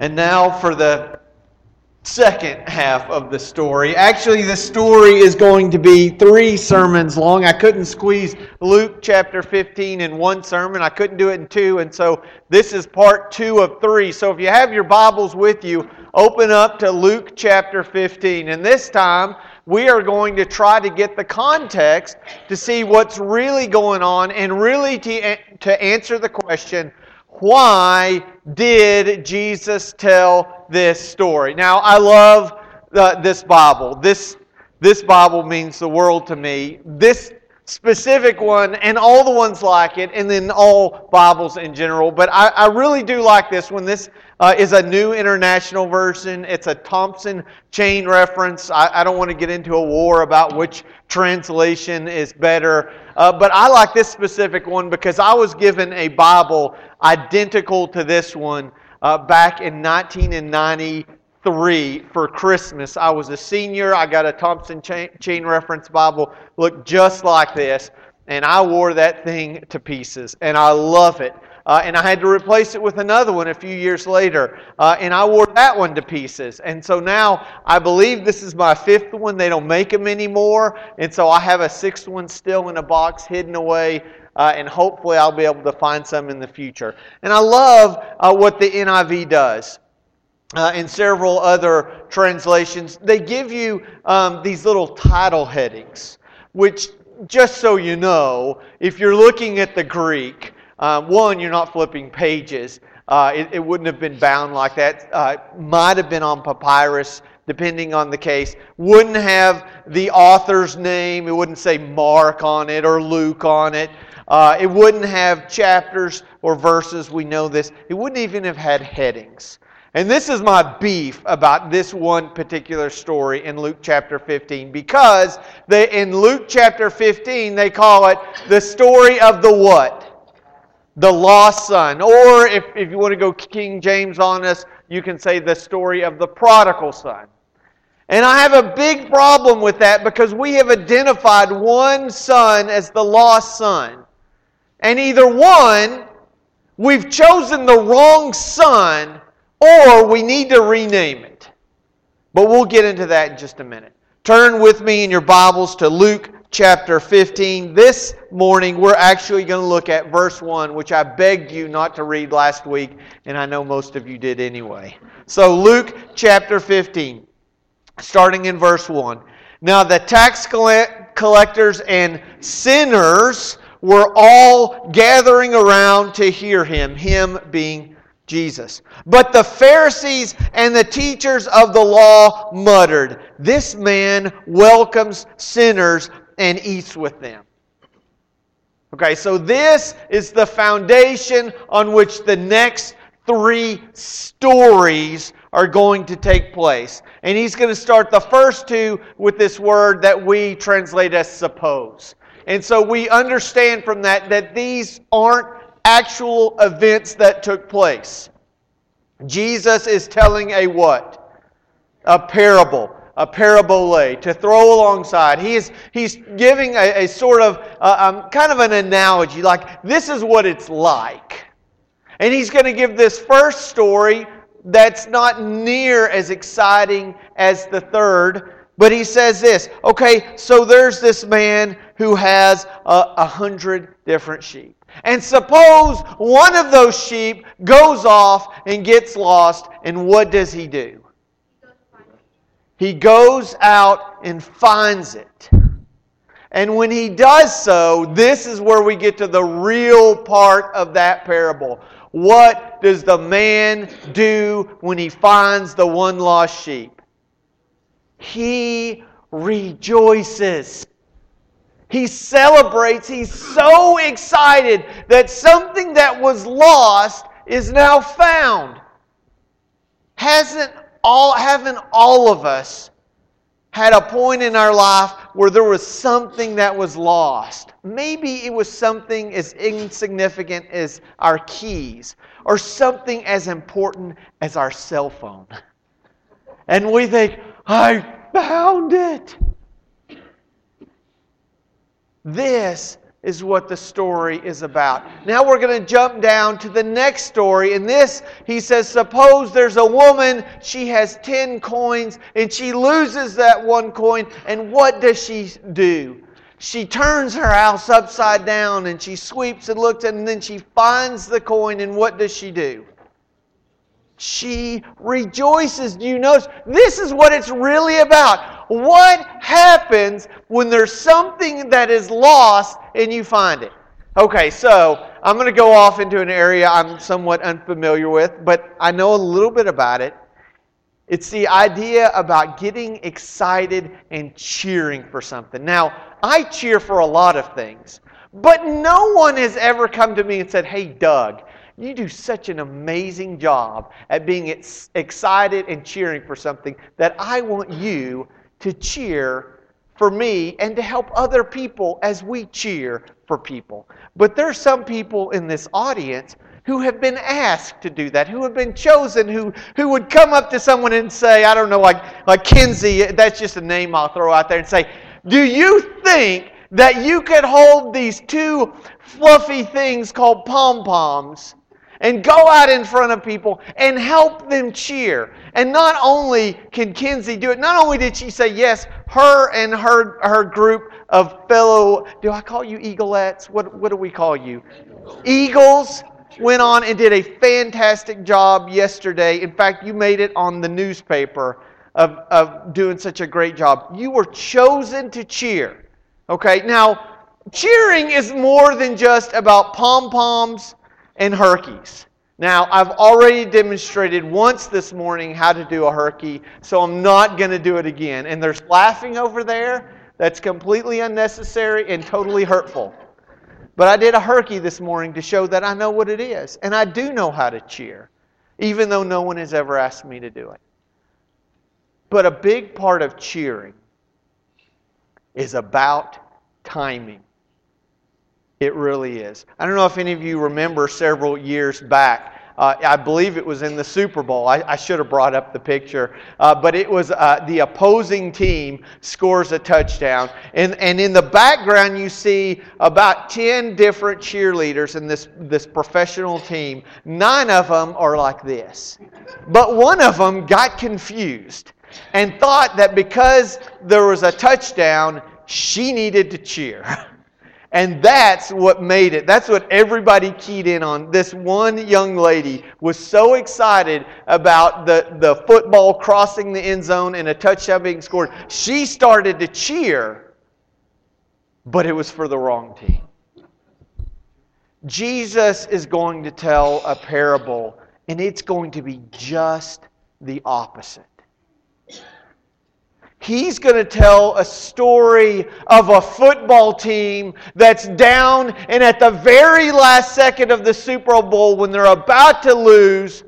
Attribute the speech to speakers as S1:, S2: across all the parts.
S1: And now for the second half of the story. Actually, the story is going to be three sermons long. I couldn't squeeze Luke chapter 15 in one sermon, I couldn't do it in two, and so this is part two of three. So if you have your Bibles with you, open up to Luke chapter 15. And this time, we are going to try to get the context to see what's really going on and really to, to answer the question why did Jesus tell this story? Now, I love uh, this Bible. This, this Bible means the world to me. This specific one and all the ones like it, and then all Bibles in general. But I, I really do like this one. This uh, is a new international version. It's a Thompson chain reference. I, I don't want to get into a war about which translation is better. Uh, but I like this specific one because I was given a Bible identical to this one uh, back in 1993 for Christmas. I was a senior. I got a Thompson chain, chain reference Bible, looked just like this, and I wore that thing to pieces, and I love it. Uh, and I had to replace it with another one a few years later. Uh, and I wore that one to pieces. And so now I believe this is my fifth one. They don't make them anymore. And so I have a sixth one still in a box hidden away. Uh, and hopefully I'll be able to find some in the future. And I love uh, what the NIV does. Uh, in several other translations, they give you um, these little title headings, which, just so you know, if you're looking at the Greek, um, one, you're not flipping pages. Uh, it, it, wouldn't have been bound like that. Uh, might have been on papyrus, depending on the case. Wouldn't have the author's name. It wouldn't say Mark on it or Luke on it. Uh, it wouldn't have chapters or verses. We know this. It wouldn't even have had headings. And this is my beef about this one particular story in Luke chapter 15 because they, in Luke chapter 15 they call it the story of the what? the lost son. Or if, if you want to go King James on us, you can say the story of the prodigal son. And I have a big problem with that because we have identified one son as the lost son. And either one, we've chosen the wrong son, or we need to rename it. But we'll get into that in just a minute. Turn with me in your Bibles to Luke chapter 15. This morning, we're actually going to look at verse 1, which I begged you not to read last week, and I know most of you did anyway. So, Luke chapter 15, starting in verse 1. Now, the tax collectors and sinners were all gathering around to hear him, him being Jesus. But the Pharisees and the teachers of the law muttered, This man welcomes sinners and eats with them. Okay, so this is the foundation on which the next three stories are going to take place. And he's going to start the first two with this word that we translate as suppose. And so we understand from that that these aren't actual events that took place. Jesus is telling a what? A parable a parabole, to throw alongside. He is, he's giving a, a sort of uh, um, kind of an analogy, like this is what it's like. And he's going to give this first story that's not near as exciting as the third. But he says this okay, so there's this man who has a, a hundred different sheep. And suppose one of those sheep goes off and gets lost, and what does he do? He goes out and finds it. And when he does so, this is where we get to the real part of that parable. What does the man do when he finds the one lost sheep? He rejoices. He celebrates. He's so excited that something that was lost is now found. Hasn't all, haven't all of us had a point in our life where there was something that was lost? Maybe it was something as insignificant as our keys or something as important as our cell phone. And we think, I found it. This is what the story is about. Now we're going to jump down to the next story. And this, he says, Suppose there's a woman, she has 10 coins, and she loses that one coin, and what does she do? She turns her house upside down and she sweeps and looks, and then she finds the coin, and what does she do? She rejoices. Do you notice? This is what it's really about. What happens when there's something that is lost and you find it? Okay, so I'm going to go off into an area I'm somewhat unfamiliar with, but I know a little bit about it. It's the idea about getting excited and cheering for something. Now, I cheer for a lot of things, but no one has ever come to me and said, Hey, Doug, you do such an amazing job at being excited and cheering for something that I want you to cheer for me and to help other people as we cheer for people. But there's some people in this audience who have been asked to do that, who have been chosen, who, who would come up to someone and say, I don't know, like, like Kinsey, that's just a name I'll throw out there, and say, Do you think that you could hold these two fluffy things called pom poms and go out in front of people and help them cheer. And not only can Kinsey do it, not only did she say yes, her and her, her group of fellow, do I call you eagleettes? What, what do we call you? Eagles went on and did a fantastic job yesterday. In fact, you made it on the newspaper of, of doing such a great job. You were chosen to cheer. Okay, now, cheering is more than just about pom poms and herkies. Now, I've already demonstrated once this morning how to do a herky, so I'm not going to do it again. And there's laughing over there that's completely unnecessary and totally hurtful. But I did a herky this morning to show that I know what it is. And I do know how to cheer, even though no one has ever asked me to do it. But a big part of cheering is about timing. It really is. I don't know if any of you remember several years back. Uh, I believe it was in the Super Bowl. I, I should have brought up the picture. Uh, but it was uh, the opposing team scores a touchdown. And, and in the background, you see about 10 different cheerleaders in this, this professional team. Nine of them are like this. But one of them got confused and thought that because there was a touchdown, she needed to cheer. And that's what made it. That's what everybody keyed in on. This one young lady was so excited about the, the football crossing the end zone and a touchdown being scored. She started to cheer, but it was for the wrong team. Jesus is going to tell a parable, and it's going to be just the opposite. He's going to tell a story of a football team that's down, and at the very last second of the Super Bowl, when they're about to lose,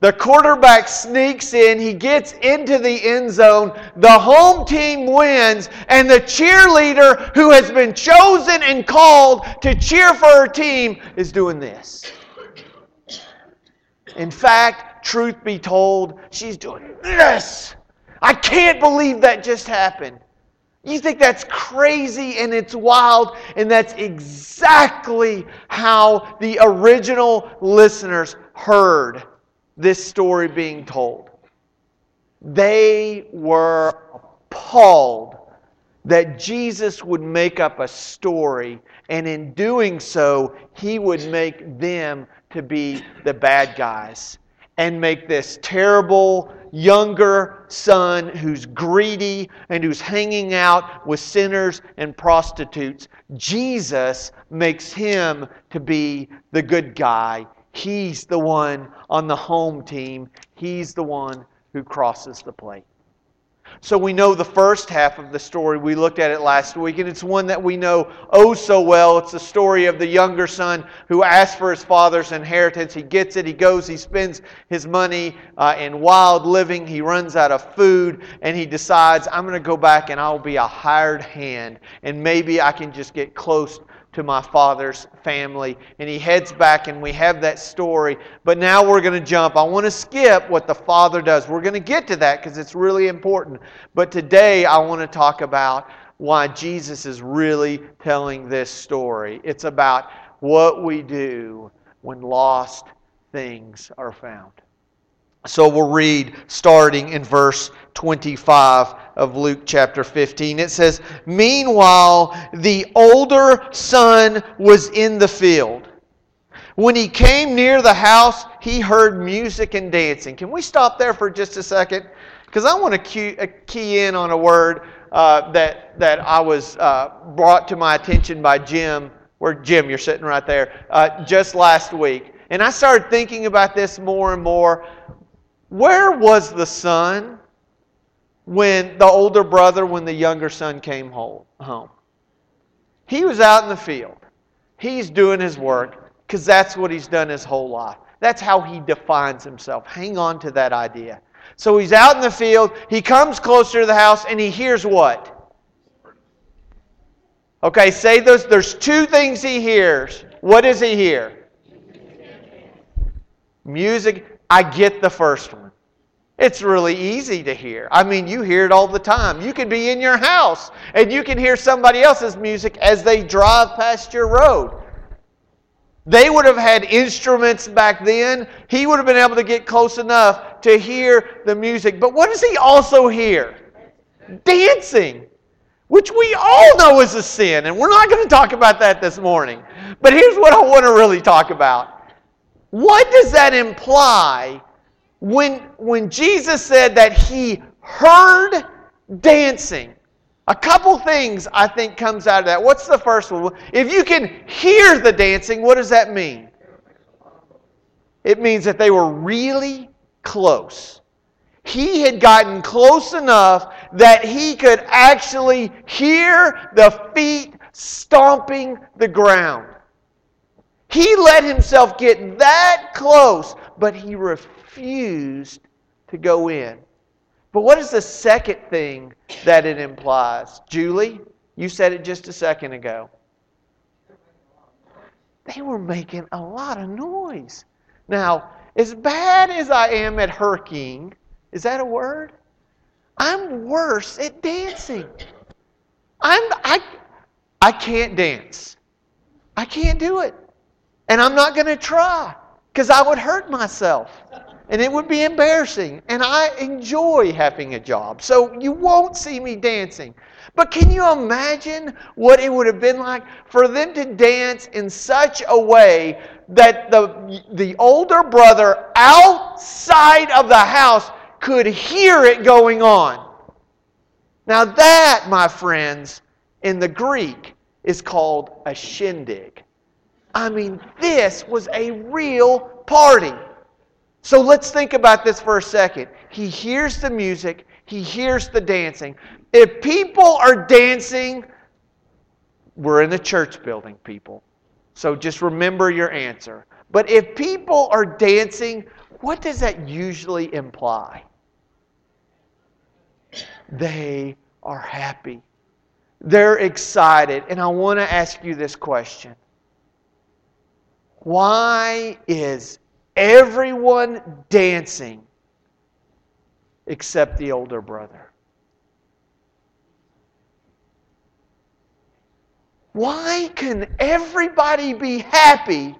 S1: the quarterback sneaks in, he gets into the end zone, the home team wins, and the cheerleader who has been chosen and called to cheer for her team is doing this. In fact, truth be told, she's doing this. I can't believe that just happened. You think that's crazy and it's wild, and that's exactly how the original listeners heard this story being told. They were appalled that Jesus would make up a story, and in doing so, he would make them to be the bad guys and make this terrible younger son who's greedy and who's hanging out with sinners and prostitutes. Jesus makes him to be the good guy. He's the one on the home team. He's the one who crosses the plate. So we know the first half of the story. We looked at it last week, and it's one that we know oh so well. It's the story of the younger son who asks for his father's inheritance. He gets it, he goes, he spends his money uh, in wild living, he runs out of food, and he decides, I'm going to go back and I'll be a hired hand, and maybe I can just get close to my father's family. And he heads back, and we have that story. But now we're going to jump. I want to skip what the father does. We're going to get to that because it's really important. But today I want to talk about why Jesus is really telling this story. It's about what we do when lost things are found. So we'll read starting in verse 25 of Luke chapter 15. It says, Meanwhile, the older son was in the field. When he came near the house, he heard music and dancing. Can we stop there for just a second? Because I want to key, uh, key, in on a word uh, that, that I was uh, brought to my attention by Jim, where Jim, you're sitting right there, uh, just last week. And I started thinking about this more and more. Where was the son when the older brother, when the younger son came home? He was out in the field. He's doing his work because that's what he's done his whole life. That's how he defines himself. Hang on to that idea. So he's out in the field. He comes closer to the house and he hears what? Okay, say those. There's two things he hears. What does he hear? Music, I get the first one. It's really easy to hear. I mean, you hear it all the time. You can be in your house and you can hear somebody else's music as they drive past your road. They would have had instruments back then. He would have been able to get close enough to hear the music. But what does he also hear? Dancing, which we all know is a sin. And we're not going to talk about that this morning. But here's what I want to really talk about what does that imply when, when Jesus said that he heard dancing? A couple things I think comes out of that. What's the first one? If you can hear the dancing, what does that mean? It means that they were really close. He had gotten close enough that he could actually hear the feet stomping the ground. He let himself get that close, but he refused to go in. But what is the second thing that it implies? Julie, you said it just a second ago. They were making a lot of noise. Now, as bad as I am at herking, is that a word? I'm worse at dancing. I'm I I can't dance. I can't do it. And I'm not going to try because I would hurt myself. And it would be embarrassing. And I enjoy having a job. So you won't see me dancing. But can you imagine what it would have been like for them to dance in such a way that the, the older brother outside of the house could hear it going on? Now, that, my friends, in the Greek is called a shindig. I mean, this was a real party. So let's think about this for a second. He hears the music, he hears the dancing. If people are dancing, we're in the church building, people. So just remember your answer. But if people are dancing, what does that usually imply? They are happy. They're excited. And I want to ask you this question why is everyone dancing except the older brother? Why can everybody be happy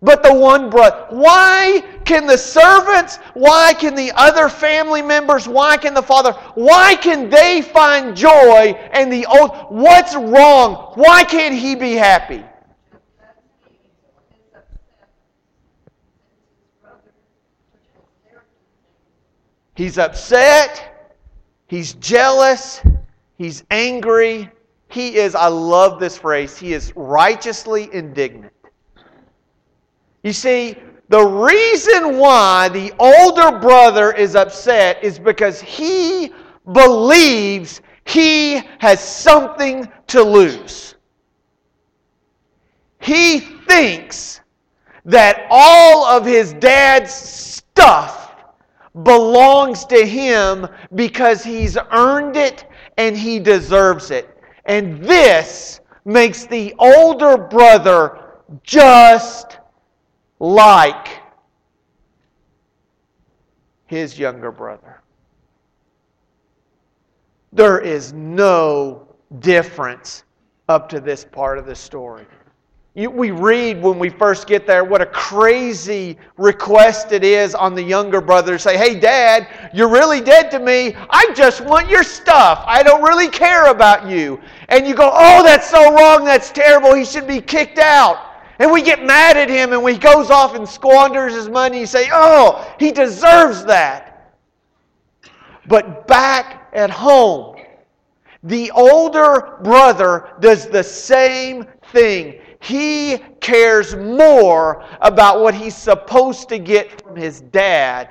S1: but the one brother? Why can the servants, why can the other family members, why can the father, why can they find joy and the old, what's wrong? Why can't he be happy? He's upset. He's jealous. He's angry. He is, I love this phrase, he is righteously indignant. You see, the reason why the older brother is upset is because he believes he has something to lose. He thinks that all of his dad's stuff belongs to him because he's earned it and he deserves it. And this makes the older brother just like his younger brother. There is no difference up to this part of the story. You, we read when we first get there what a crazy request it is on the younger brother to say, Hey, dad, you're really dead to me. I just want your stuff. I don't really care about you. And you go, Oh, that's so wrong. That's terrible. He should be kicked out. And we get mad at him and he goes off and squanders his money. You say, Oh, he deserves that. But back at home, the older brother does the same thing. He cares more about what he's supposed to get from his dad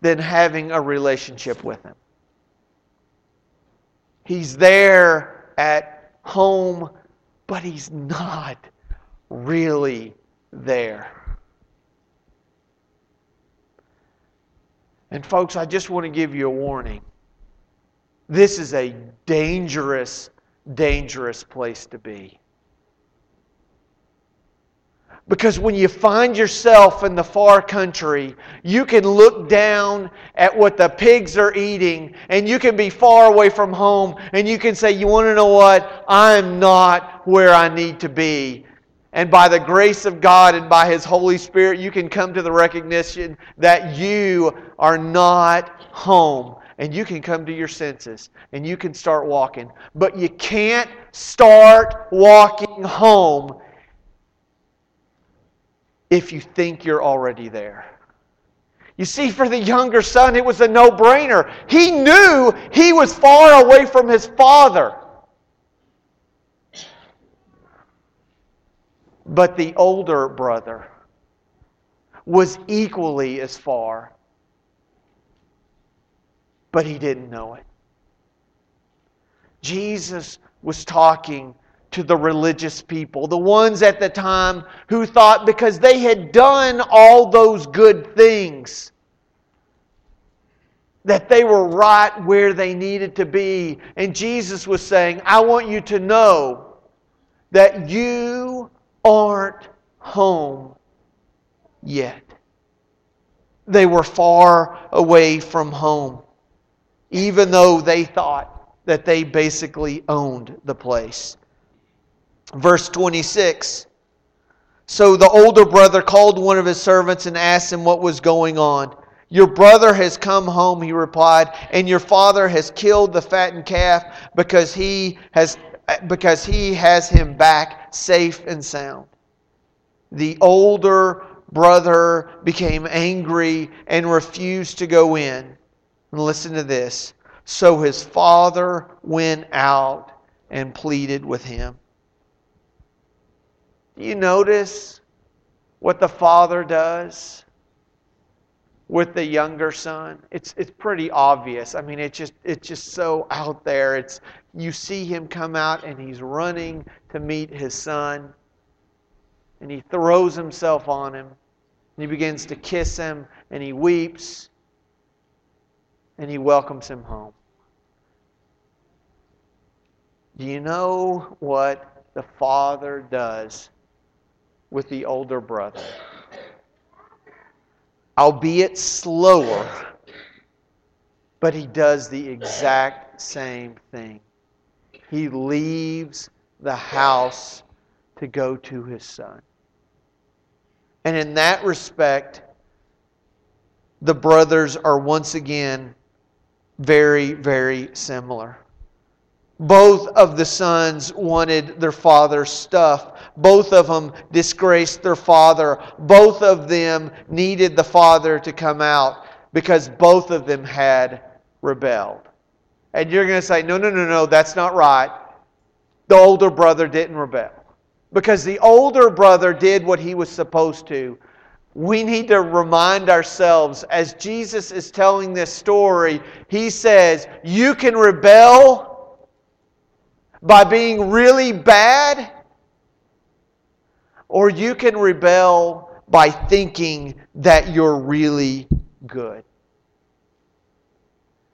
S1: than having a relationship with him. He's there at home, but he's not really there. And, folks, I just want to give you a warning. This is a dangerous, dangerous place to be. Because when you find yourself in the far country, you can look down at what the pigs are eating, and you can be far away from home, and you can say, You want to know what? I'm not where I need to be. And by the grace of God and by His Holy Spirit, you can come to the recognition that you are not home. And you can come to your senses and you can start walking. But you can't start walking home if you think you're already there. You see, for the younger son, it was a no brainer. He knew he was far away from his father. But the older brother was equally as far, but he didn't know it. Jesus was talking to the religious people, the ones at the time who thought because they had done all those good things, that they were right where they needed to be. And Jesus was saying, I want you to know that you aren't home yet. They were far away from home, even though they thought that they basically owned the place. Verse 26 So the older brother called one of his servants and asked him what was going on. Your brother has come home, he replied, and your father has killed the fattened calf because he has because he has him back safe and sound. The older brother became angry and refused to go in. And listen to this. So his father went out and pleaded with him. Do you notice what the father does with the younger son? It's, it's pretty obvious. I mean, it's just, it's just so out there. It's, you see him come out and he's running to meet his son. And he throws himself on him. And he begins to kiss him and he weeps. And he welcomes him home. Do you know what the Father does with the older brother. Albeit slower, but he does the exact same thing. He leaves the house to go to his son. And in that respect, the brothers are once again very, very similar. Both of the sons wanted their father's stuff. Both of them disgraced their father. Both of them needed the father to come out because both of them had rebelled. And you're going to say, no, no, no, no, that's not right. The older brother didn't rebel. Because the older brother did what he was supposed to. We need to remind ourselves, as Jesus is telling this story, he says, You can rebel by being really bad, or you can rebel by thinking that you're really good.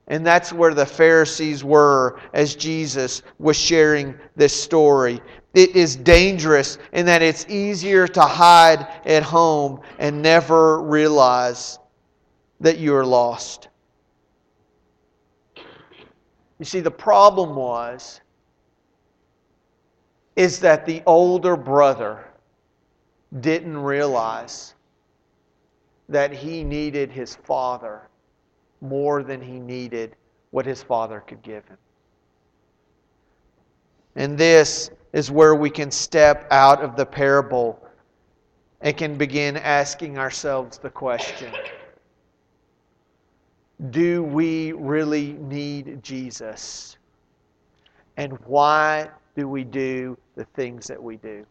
S1: And that's where the Pharisees were as Jesus was sharing this story. It is dangerous in that it's easier to hide at home and never realize that you are lost. You see, the problem was is that the older brother didn't realize that he needed his father more than he needed what his father could give him. And this is where we can step out of the parable and can begin asking ourselves the question Do we really need Jesus? And why do we do the things that we do?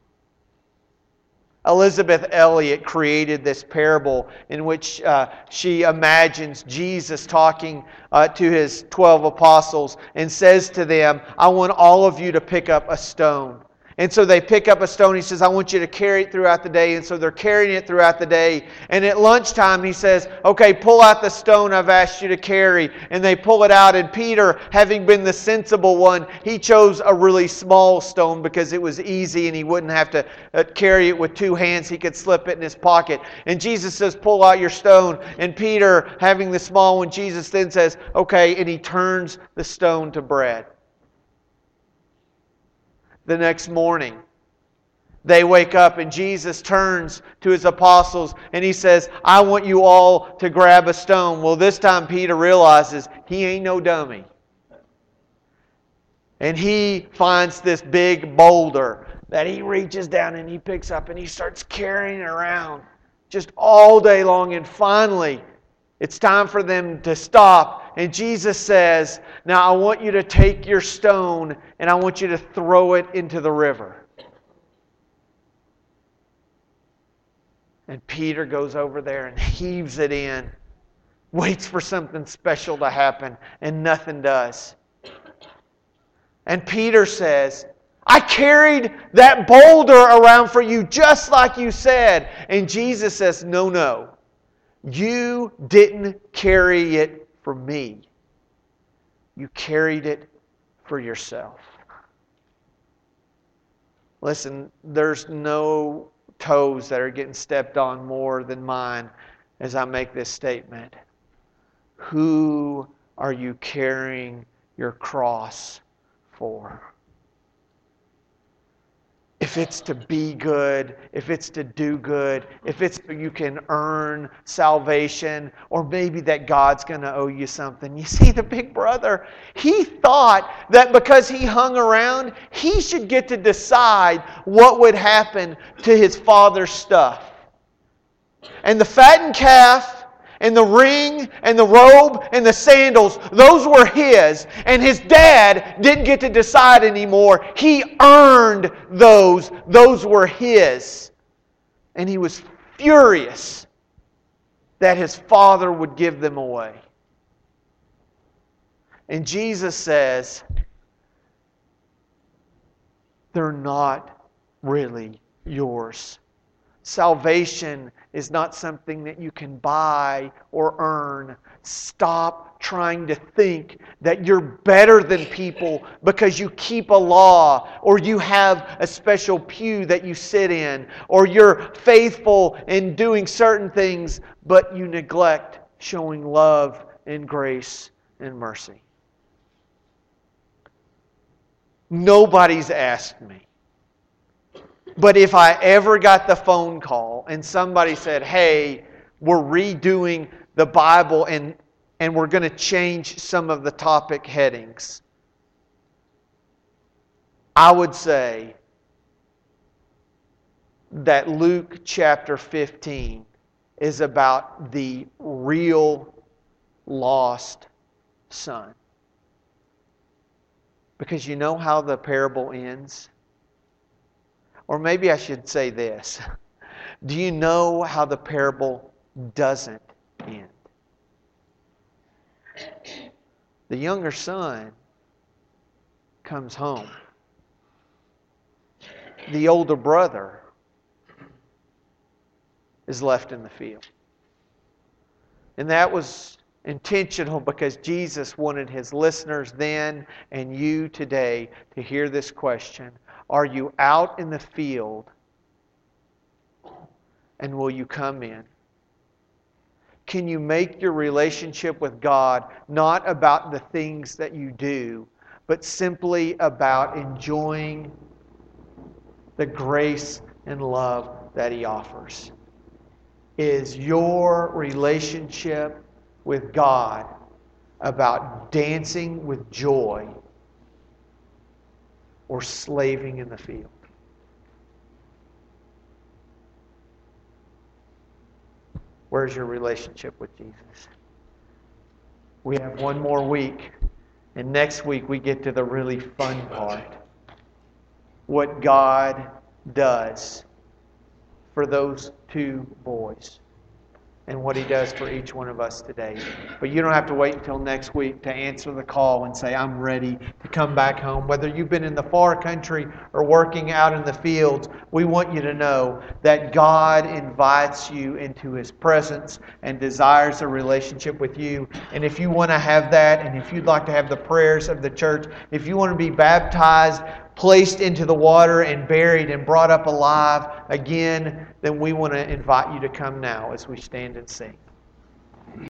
S1: Elisabeth Elliot created this parable in which uh, she imagines Jesus talking uh, to his 12 apostles and says to them, I want all of you to pick up a stone. And so they pick up a stone. He says, I want you to carry it throughout the day. And so they're carrying it throughout the day. And at lunchtime, he says, Okay, pull out the stone I've asked you to carry. And they pull it out. And Peter, having been the sensible one, he chose a really small stone because it was easy and he wouldn't have to uh, carry it with two hands. He could slip it in his pocket. And Jesus says, Pull out your stone. And Peter, having the small one, Jesus then says, Okay. And he turns the stone to bread the next morning. They wake up and Jesus turns to his apostles and he says, I want you all to grab a stone. Well, this time Peter realizes he ain't no dummy. And he finds this big boulder that he reaches down and he picks up and he starts carrying it around just all day long. And finally, it's time for them to stop. And Jesus says, Now I want you to take your stone and I want you to throw it into the river. And Peter goes over there and heaves it in, waits for something special to happen, and nothing does. And Peter says, I carried that boulder around for you just like you said. And Jesus says, No, no. You didn't carry it for me, you carried it for yourself. Listen, there's no toes that are getting stepped on more than mine as I make this statement. Who are you carrying your cross for? If it's to be good, if it's to do good, if it's you can earn salvation, or maybe that God's going to owe you something. You see, the big brother, he thought that because he hung around, he should get to decide what would happen to his father's stuff. And the fattened calf and the ring and the robe and the sandals, those were his. And his dad didn't get to decide anymore. He earned those. Those were his. And he was furious that his father would give them away. And Jesus says, they're not really yours. Salvation is not something that you can buy or earn. Stop trying to think that you're better than people because you keep a law or you have a special pew that you sit in or you're faithful in doing certain things, but you neglect showing love and grace and mercy. Nobody's asked me but if I ever got the phone call and somebody said, hey, we're redoing the Bible and, and we're going to change some of the topic headings, I would say that Luke chapter 15 is about the real lost son. Because you know how the parable ends? Or maybe I should say this Do you know how the parable doesn't end? The younger son comes home. The older brother is left in the field. And that was intentional because Jesus wanted his listeners then and you today to hear this question are you out in the field? And will you come in? Can you make your relationship with God not about the things that you do, but simply about enjoying the grace and love that He offers. Is your relationship with God about dancing with joy or slaving in the field? Where's your relationship with Jesus? We have one more week, and next week we get to the really fun part what God does for those two boys and what he does for each one of us today. But you don't have to wait until next week to answer the call and say, I'm ready to come back home. Whether you've been in the far country or working out in the fields, we want you to know that God invites you into his presence and desires a relationship with you. And if you want to have that, and if you'd like to have the prayers of the church, if you want to be baptized, placed into the water and buried and brought up alive again, then we want to invite you to come now as we stand and sing.